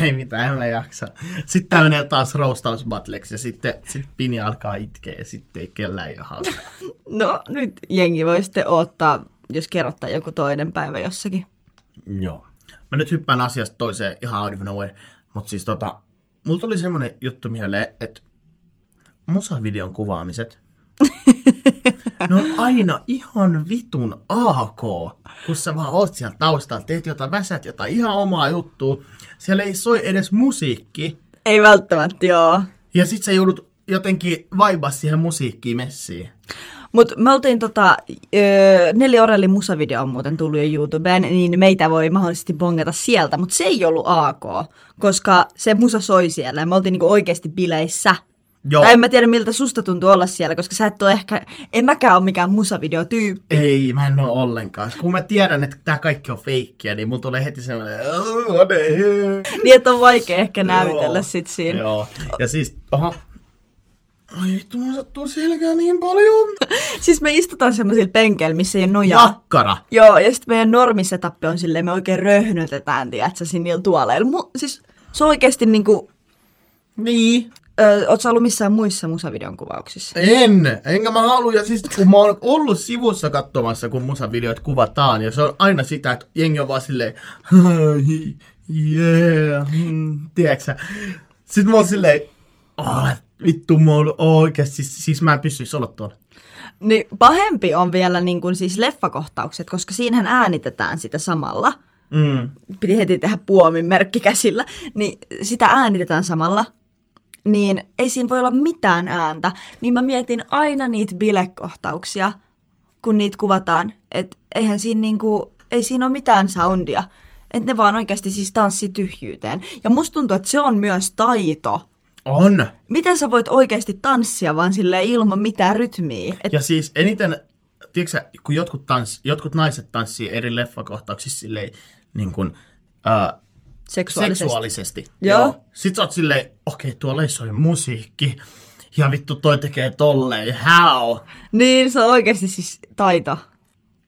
Ei mitään, en mä jaksa. Sitten tää menee taas roastausbattleksi ja sitten sit Pini alkaa itkeä ja sitten ei kellään ole hauskaa. No nyt jengi voi sitten odottaa, jos kerrottaa joku toinen päivä jossakin. Joo. Mä nyt hyppään asiasta toiseen ihan out of nowhere. Mutta siis tota, mulla tuli semmonen juttu mieleen, että musavideon kuvaamiset, ne on aina ihan vitun AK, kun sä vaan oot siellä taustalla, teet jotain, väsät jotain ihan omaa juttua. Siellä ei soi edes musiikki. Ei välttämättä, joo. Ja sit sä joudut jotenkin vaibaa siihen musiikkiin messiin. Mut me oltiin tota, öö, Nelli Orellin musavideo on muuten tullut jo YouTubeen, niin meitä voi mahdollisesti bongata sieltä, mutta se ei ollut AK, koska se musa soi siellä ja me oltiin niinku oikeasti bileissä. Joo. Tai en mä tiedä miltä susta tuntuu olla siellä, koska sä et ole ehkä, en mäkään ole mikään musavideotyyppi. Ei, mä en oo ollenkaan. Kun mä tiedän, että tää kaikki on feikkiä, niin mun tulee heti semmoinen... "Oh, ne." Niin että on vaikea ehkä näytellä Joo. sit siinä. Joo. Ja siis, aha. Ai vittu, mun sattuu selkää niin paljon. Siis me istutaan semmoisilla penkeillä, missä ei ole nojaa. Jakkara. Joo, ja sitten meidän normisetappi on silleen, me oikein röhnötetään, tiedätkö, siinä niillä tuoleilla. Mu- siis se on oikeasti niinku, Niin. ö, oot sä ollut missään muissa musavideon kuvauksissa? En, enkä mä halua, ja siis kun mä oon ollut sivussa katsomassa, kun musavideot kuvataan, ja se on aina sitä, että jengi on vaan silleen, yeah, mm, tiedätkö? Sitten mä oon silleen, oh, vittu, mä oon oikeesti, siis, siis mä en pystyisi olla tuolla. Niin pahempi on vielä niin kuin siis leffakohtaukset, koska siinähän äänitetään sitä samalla. Mm. Piti heti tehdä puomin merkki käsillä. Niin sitä äänitetään samalla. Niin ei siinä voi olla mitään ääntä. Niin mä mietin aina niitä bilekohtauksia, kun niitä kuvataan. Että eihän siinä niinku, ei siinä ole mitään soundia. Että ne vaan oikeasti siis tanssi tyhjyyteen. Ja musta tuntuu, että se on myös taito. On. Miten sä voit oikeasti tanssia vaan sille ilman mitään rytmiä? Et Ja siis eniten, tiedätkö kun jotkut, tans, jotkut naiset tanssii eri leffakohtauksissa silleen, niin kuin, äh, seksuaalisesti. seksuaalisesti. Joo. Sitten sä oot silleen, okei, tuolla ei soi musiikki. Ja vittu toi tekee tolleen, how? Niin, se on oikeasti siis taito.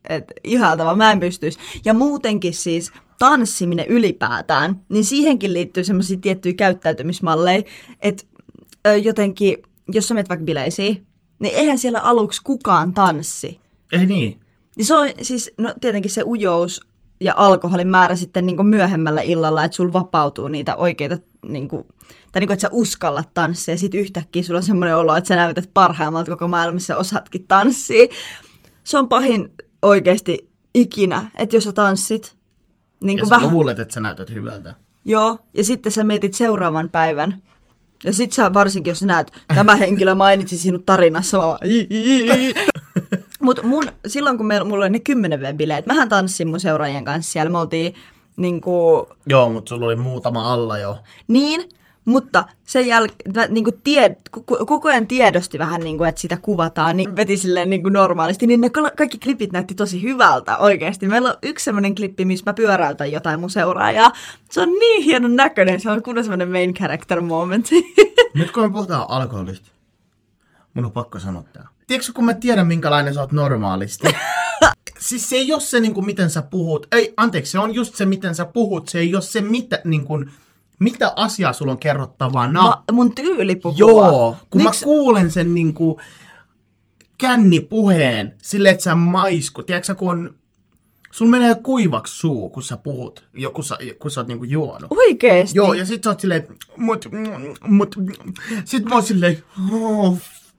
että ihaltava, mä en pystyisi. Ja muutenkin siis tanssiminen ylipäätään, niin siihenkin liittyy semmoisia tiettyjä käyttäytymismalleja, että ö, jotenkin, jos sä menet vaikka bileisiin, niin eihän siellä aluksi kukaan tanssi. Ei niin. Niin se on siis, no tietenkin se ujous ja alkoholin määrä sitten niin myöhemmällä illalla, että sulla vapautuu niitä oikeita, niin kuin, tai niin kuin, että sä uskallat tanssia. Ja sitten yhtäkkiä sulla on semmoinen olo, että sä näytät parhaimmalta koko maailmassa osaatkin tanssia. Se on pahin oikeasti ikinä, että jos sä tanssit, niin Ja kuin sä vähän, luulet, että sä näytät hyvältä. joo, ja sitten sä mietit seuraavan päivän. Ja sit sä varsinkin, jos näet, tämä henkilö mainitsi sinut tarinassa, mä vaan, "Ii, ii, ii." Mut mun, silloin kun meillä, mulla oli ne 10 bileet, mähän tanssin mun seuraajien kanssa siellä, me oltiin niinku, Joo, mutta sulla oli muutama alla jo. niin, mutta sen jälkeen niinku tie, koko- ajan tiedosti vähän, niinku, että sitä kuvataan, niin veti silleen niinku normaalisti, niin ne kaikki klipit näytti tosi hyvältä oikeasti. Meillä on yksi semmoinen klippi, missä mä pyöräytän jotain mun seuraajaa. Se on niin hienon näköinen, se on kunnon semmoinen main character moment. Nyt kun me puhutaan alkoholista, mun on pakko sanoa tää. Tiedätkö, kun mä tiedän, minkälainen sä oot normaalisti? siis se ei ole se, niin kuin, miten sä puhut. Ei, anteeksi, se on just se, miten sä puhut. Se ei ole se, mitä, niin kuin, mitä asiaa sulla on kerrottavana. Ma, mun tyyli puhua. Joo, kun Miks- mä kuulen sen niin kuin, kännipuheen, silleen, että sä maiskut. Tiedätkö, kun on, sulla menee kuivaksi suu, kun sä puhut, jo, kun sä, kun sä oot niin kuin, juonut. Oikeesti? Joo, ja sit sä oot silleen, mut, mut, sit mä oon silleen, oh,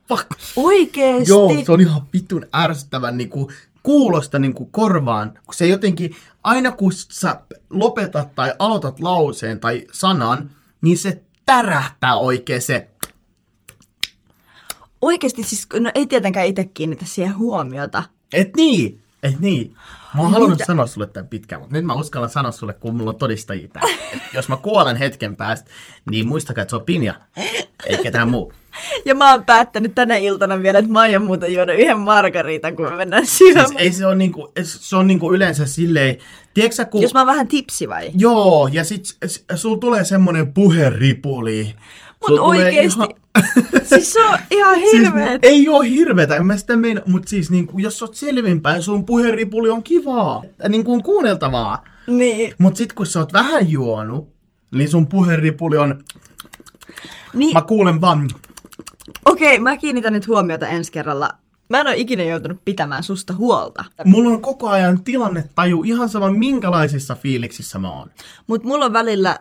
fuck. Oikeesti? Joo, se on ihan vitun ärsyttävän niinku, kuulosta niinku korvaan, kun se jotenkin, aina kun sä lopetat tai aloitat lauseen tai sanan, niin se tärähtää oikein se, Oikeesti siis, no ei tietenkään itse kiinnitä siihen huomiota. et niin, et niin. Mä oon halunnut Mitä? sanoa sulle tämän pitkään, mutta nyt mä uskallan sanoa sulle, kun mulla on todistajia täällä. Jos mä kuolen hetken päästä, niin muistakaa, että se on Pinja, ei ketään muu. Ja mä oon päättänyt tänä iltana vielä, että mä aion muuten juoda yhden margaritan, kun me mennään syömään. Siis ei se on niinku, se on niinku yleensä silleen, tiedätkö kun... Jos mä oon vähän tipsi vai? Joo, ja sit s- s- sul tulee semmonen puheripuli. Mut oikeesti, siis se on ihan Siis hirveet. ei oo hirveetä, en mä sitä meina, mut siis niinku, jos sä oot selvinpäin, sun puheripuli on kivaa. Niinku on kuunneltavaa. Niin, Mut sit kun sä oot vähän juonut, niin sun puheripuli on, niin mä kuulen vaan, okei, mä kiinnitän nyt huomiota ensi kerralla. Mä en ole ikinä joutunut pitämään susta huolta. mulla on koko ajan tilannetaju ihan sama minkälaisissa fiiliksissä mä oon. Mutta mulla on välillä äh,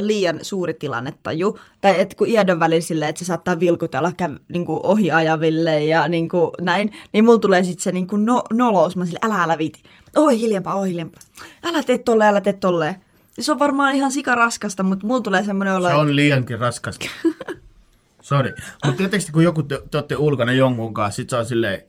liian suuri tilannetaju. Tai et kun iädön välillä silleen, että se saattaa vilkutella kä- niinku ohiajaville ja niinku näin. Niin mulla tulee sitten se niinku no- nolous. Mä sille, älä älä viiti. Oi hiljempaa, oi hiljempaa. Älä tee tolleen, älä tee tolleen. Se on varmaan ihan sikaraskasta, mutta mulla tulee semmoinen olo, Se on liiankin raskasta. Sori. Mutta tietysti kun joku te, te olette ulkona jonkun kanssa, sit se on silleen,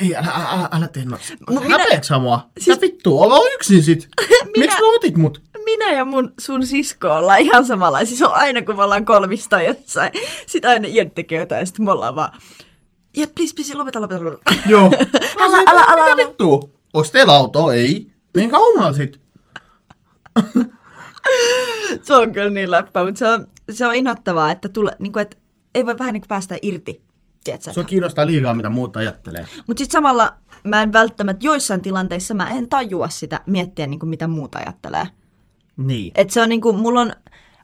ei, älä, älä, älä, älä tee noin. Mut minä- Häpeäks sä mua? Siis... Siis- vittua, olla yksin sit. Miksi mä otit mut? minä ja mun sun sisko ollaan ihan samanlaisia. Se on aina, kun me ollaan kolmista jossain. Sitten aina Ian tekee jotain, ja sitten me ollaan vaan, ja please, please, lopeta, lopeta, lopeta. Joo. Älä, älä, älä, Mitä älä. vittua? Onks teillä auto? Ei. Niin kauan sit. Se on kyllä niin läppä, mutta se on, se on inhottavaa, että, tule, niin kuin, että ei voi vähän niin kuin päästä irti. Tiedätkö? Se on kiinnostaa liikaa, mitä muut ajattelee. Mutta sitten samalla mä en välttämättä joissain tilanteissa mä en tajua sitä miettiä, niin kuin mitä muut ajattelee. Niin. Et se on niin kuin, mulla on,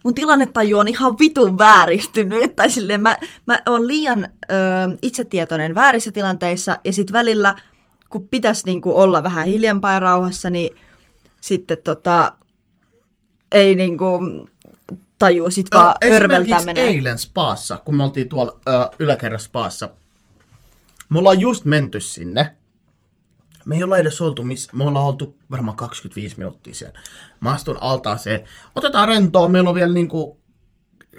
mun tilannetaju on ihan vitun vääristynyt. Tai silleen mä, mä oon liian ö, itsetietoinen väärissä tilanteissa ja sitten välillä, kun pitäisi niin kuin olla vähän hiljempaa ja rauhassa, niin sitten tota, ei niin kuin tajua, sit vaan Ö, örveltää menee. eilen spaassa, kun me oltiin tuolla ö, yläkerran spaassa. Me ollaan just menty sinne. Me ei olla edes oltu missä. Me ollaan oltu varmaan 25 minuuttia siellä. Mä astun altaaseen. Otetaan rentoa. Meillä on vielä niinku 8-11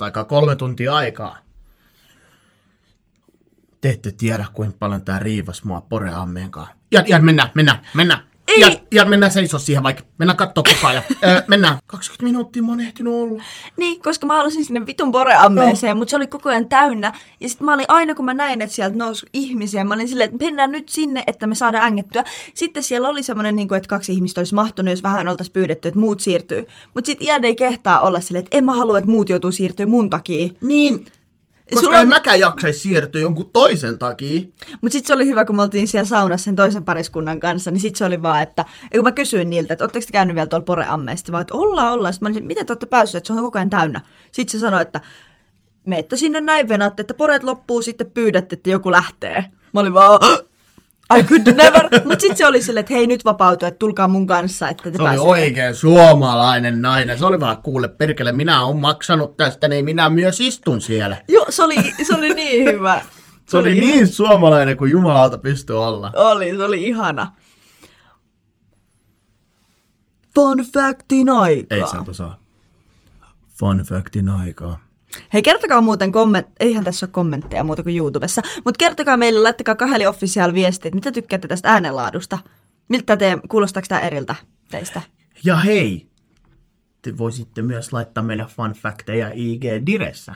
aikaa, kolme tuntia aikaa. Te ette tiedä, kuinka paljon tää riivas mua poreammeen kanssa. Ja, ja mennään, mennään, mennään. Ei. Ja, ja mennään seisoo siihen vaikka. Mennään kattoo koko ajan. Öö, mennään. 20 minuuttia mä oon ehtinyt olla. Niin, koska mä halusin sinne vitun poreammeeseen, mutta se oli koko ajan täynnä. Ja sitten mä olin aina, kun mä näin, että sieltä nousi ihmisiä, mä olin silleen, että mennään nyt sinne, että me saadaan ängettyä. Sitten siellä oli semmoinen, niin kuin, että kaksi ihmistä olisi mahtunut, jos vähän oltaisiin pyydetty, että muut siirtyy. Mutta sitten Ian ei kehtaa olla silleen, että en mä halua, että muut joutuu siirtyä mun takia. Niin, Koska Sulla en mäkään jaksaisi siirtyä jonkun toisen takia. Mutta sitten se oli hyvä, kun me oltiin siellä saunassa sen toisen pariskunnan kanssa, niin sitten se oli vaan, että kun mä kysyin niiltä, että ootteko te käynyt vielä tuolla Poreammeesta, vaan että ollaan, ollaan. Sitten mä olin, miten te olette päässeet, että se on koko ajan täynnä. Sitten se sanoi, että meette sinne näin venaatte, että poreet loppuu, sitten pyydätte, että joku lähtee. Mä olin vaan, I could never. Mutta sitten se oli silleen, että hei nyt vapautu, että tulkaa mun kanssa, että te Se oli oikein suomalainen nainen. Se oli vaan, kuule perkele, minä olen maksanut tästä, niin minä myös istun siellä. Joo, se oli, se oli niin hyvä. Se oli niin suomalainen kuin jumalauta pystyy olla. Oli, se oli ihana. Fun factin aikaa. Ei saa saa. Fun factin aikaa. Hei, kertokaa muuten komment... Eihän tässä ole kommentteja muuta kuin YouTubessa. Mutta kertokaa meille, laittakaa Kaheli Official viestit, mitä tykkäätte tästä äänenlaadusta. Miltä te, kuulostaako tämä eriltä teistä? Ja hei, te voisitte myös laittaa meille fun facteja IG Diressä.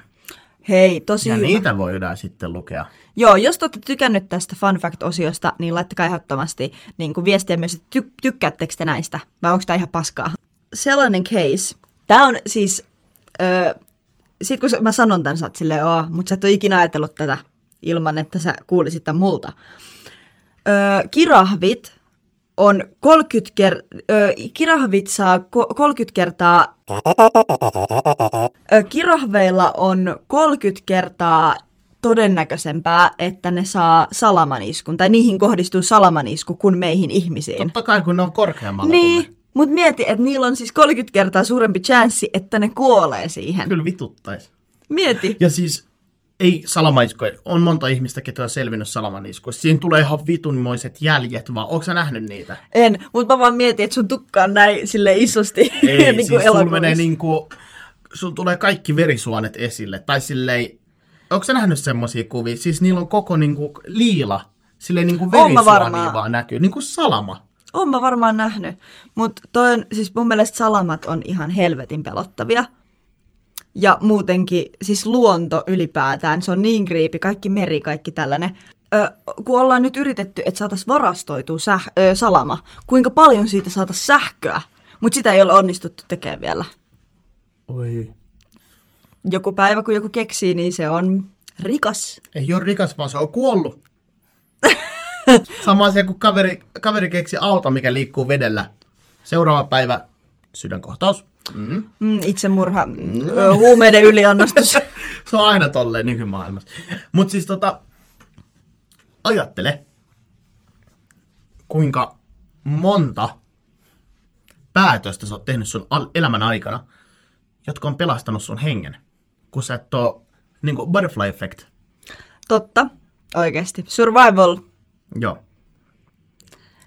Hei, tosi Ja hyvä. niitä voidaan sitten lukea. Joo, jos te olette tykännyt tästä Fun Fact-osiosta, niin laittakaa ehdottomasti niin kuin viestiä myös, että ty- tykkäättekö te näistä, vai onko tämä ihan paskaa. Sellainen case. Tämä on siis, öö, sit kun mä sanon tämän, sä oot silleen, oo, mutta sä et ole ikinä ajatellut tätä ilman, että sä kuulisit tämän multa. Öö, kirahvit on 30 ker- öö, kirahvit saa ko- 30 kertaa Ö, Kirahveilla on 30 kertaa todennäköisempää, että ne saa salamaniskun, tai niihin kohdistuu salamanisku kuin meihin ihmisiin. Totta kai, kun ne on korkeammalla kuin Niin, mutta mieti, että niillä on siis 30 kertaa suurempi chanssi, että ne kuolee siihen. Kyllä vituttais. Mieti. Ja siis ei salamaniskoja. On monta ihmistä, ketkä on selvinnyt salamaniskoista. Siinä tulee ihan vitunmoiset jäljet vaan. Onko sä nähnyt niitä? En, mutta mä vaan mietin, että sun tukka on näin sille isosti. Ei, niin kuin siis sulla elokuvissa. menee niinku, sulla tulee kaikki verisuonet esille. Tai silleen, onko sä nähnyt semmosia kuvia? Siis niillä on koko niinku liila. Silleen niinku Oon mä verisuonia vaan näkyy. Niinku salama. Oon mä varmaan nähnyt. Mutta toi on, siis mun mielestä salamat on ihan helvetin pelottavia. Ja muutenkin, siis luonto ylipäätään, se on niin kriipi, kaikki meri, kaikki tällainen. Ö, kun ollaan nyt yritetty, että saataisiin varastoitua säh- ö, salama, kuinka paljon siitä saataisiin sähköä, mutta sitä ei ole onnistuttu tekemään vielä. Oi. Joku päivä, kun joku keksii, niin se on rikas. Ei ole rikas, vaan se on kuollut. Sama asia kuin kaveri, kaveri keksi auto, mikä liikkuu vedellä. Seuraava päivä, sydänkohtaus. Mm. Mm, itsemurha, ö, huumeiden yliannostus. Se on aina tolleen nykymaailmassa. Mutta siis tota, ajattele, kuinka monta päätöstä sä oot tehnyt sun elämän aikana, jotka on pelastanut sun hengen, kun sä et oo, niin butterfly effect. Totta, oikeasti. Survival Joo.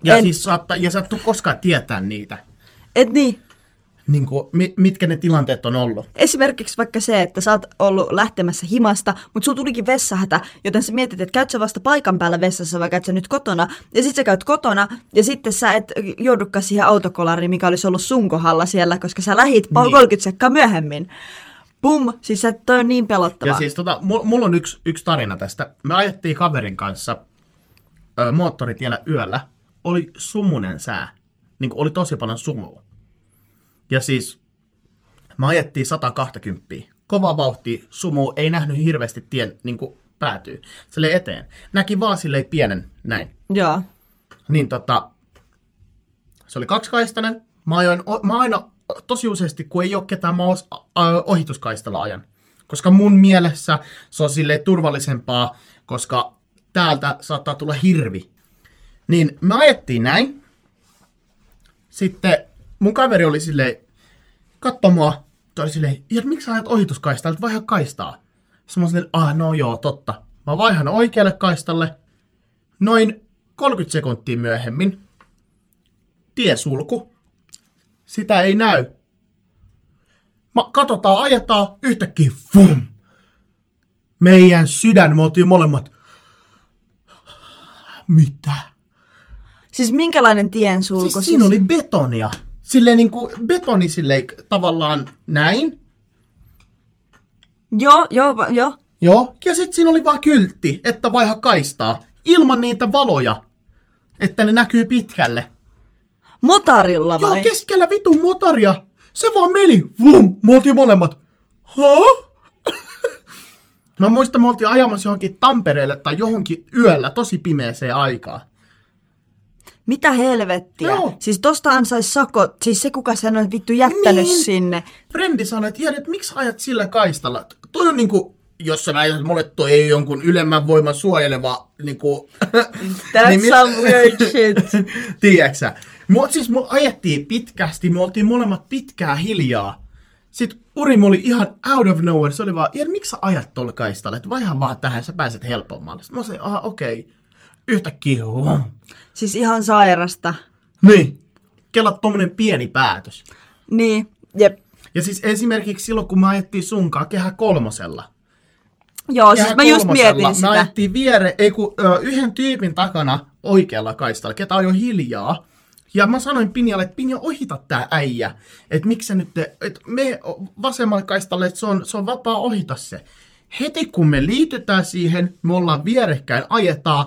Ja En- siis saattaa, ja sä et koskaan tietää niitä, Et niin, niin kuin, mi- mitkä ne tilanteet on ollut. Esimerkiksi vaikka se, että sä oot ollut lähtemässä himasta, mutta sulla tulikin vessahätä, joten sä mietit, että käyt sä vasta paikan päällä vessassa vai käyt sä nyt kotona. Ja sit sä käyt kotona ja sitten sä et joudukaan siihen autokolariin, mikä olisi ollut sun kohdalla siellä, koska sä lähit niin. Niin. 30 sekkaa myöhemmin. Pum, siis se toi on niin pelottavaa. Ja siis tota, mulla mul on yksi, yksi tarina tästä. Me ajettiin kaverin kanssa ö, moottoritiellä yöllä. Oli sumunen sää. Niin kuin oli tosi paljon sumua. Ja siis me ajettiin 120. Kova vauhti, sumu ei nähnyt hirveästi tien niin kuin päätyy. Sille eteen. Näki vaan silleen pienen näin. Joo. Niin tota, se oli kaksikaistainen. Mä ajoin, mä aina tosi useasti, kun ei ole ketään, mä ö, ohituskaistalla ajan. Koska mun mielessä se on silleen turvallisempaa, koska täältä saattaa tulla hirvi. Niin me ajettiin näin. Sitten mun kaveri oli silleen, katso mua. Toi oli silleen, miksi sä ajat ohituskaistalta, vaiha kaistaa. Sitten mä silleen, ah no joo, totta. Mä vaihan oikealle kaistalle. Noin 30 sekuntia myöhemmin tiesulku. Sitä ei näy. Mä katsotaan, ajetaan yhtäkkiä, fum! Meidän sydän, me molemmat. Mitä? Siis minkälainen tiensulku? Siis siinä oli betonia. Silleen niinku betoni silleen tavallaan näin. Joo, joo, joo. Joo. Ja sitten siinä oli vaan kyltti, että vaiha kaistaa. Ilman niitä valoja. Että ne näkyy pitkälle. Motarilla vai? Joo, keskellä vitun motoria. Se vaan meni. Vum, me oltiin molemmat. Ha? Mä muistan, me oltiin ajamassa johonkin Tampereelle tai johonkin yöllä tosi pimeeseen aikaan. Mitä helvettiä? Joo. Siis tostahan sais sakot, siis se kuka sen on vittu jättänyt Niin. sinne. Frendi sanoi, että tiedät, miksi ajat sillä kaistalla? Toi on niinku, jos sä väität, että mulle toi ei jonkun ylemmän voiman suojeleva, niinku... That's niin some weird shit. Tiedätkö sä? Mut siis me ajettiin pitkästi, me oltiin molemmat pitkää hiljaa. Sitten Urim oli ihan out of nowhere, se oli vaan, Ian, miksi sä ajat tuolla kaistalla? Että vaihan vaan tähän, sä pääset helpommalle. Sitten mä sanoin, aha, okei. Okay. Yhtäkkiä, hum. Siis ihan sairasta. Niin. Kela tommonen pieni päätös. Niin, jep. Ja siis esimerkiksi silloin, kun me ajettiin sunkaan kehä kolmosella. Joo, siis Kehä mä just mietin sitä. ajettiin viere, ei kun, ö, yhden tyypin takana oikealla kaistalla, ketä on jo hiljaa. Ja mä sanoin Pinjalle, että Pinja, ohita tää äijä. Että miksi nyt, te, et me vasemmalle kaistalle, että se on, se on vapaa ohita se. Heti kun me liitytään siihen, me ollaan vierekkäin, ajetaan,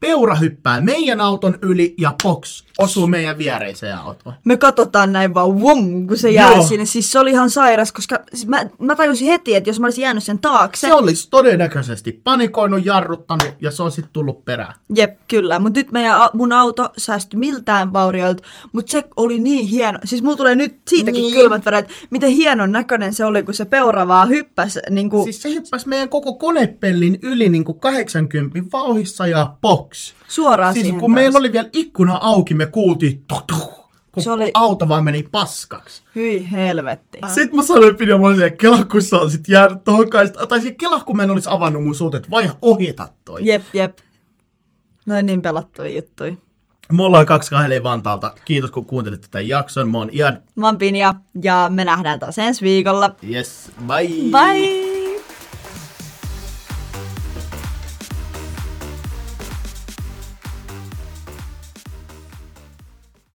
peura hyppää meidän auton yli ja box osuu meidän viereiseen autoon. Me katsotaan näin vaan wom, kun se jää Joo. sinne. Siis se oli ihan sairas, koska siis mä, mä tajusin heti, että jos mä olisin jäänyt sen taakse. Se olisi todennäköisesti panikoinut, jarruttanut ja se on sitten tullut perään. Jep, kyllä. Mutta nyt meidän, mun auto säästyi miltään vaurioilta, mutta se oli niin hieno. Siis mulla tulee nyt siitäkin Niin. kylmät väreet, miten hienon näköinen se oli, kun se peura vaan hyppäsi. Niin kuin, siis se hyppäsi meidän koko konepellin yli niin kuin 80 vauhissa ja box. suoraan Siis kun meillä oli vielä ikkuna auki, me kuultiin tuk, tuk, kun Se oli- auto vaan meni paskaksi. Hyi helvetti. Sitten mä sanoin pidä mulle siihen kela, kun sä olisit jäänyt tohon kaista. Tai siihen kela, kun mä en olisi avannut mun suut, että vai ohita toi. Jep, jep. Noin niin pelottavia juttuja. Me ollaan kaksi kahdeleen Vantaalta. Kiitos kun kuuntelit tätä jakson. Mä oon Ian. Mä oon Pinja ja me nähdään taas ensi viikolla. Yes, bye. Bye!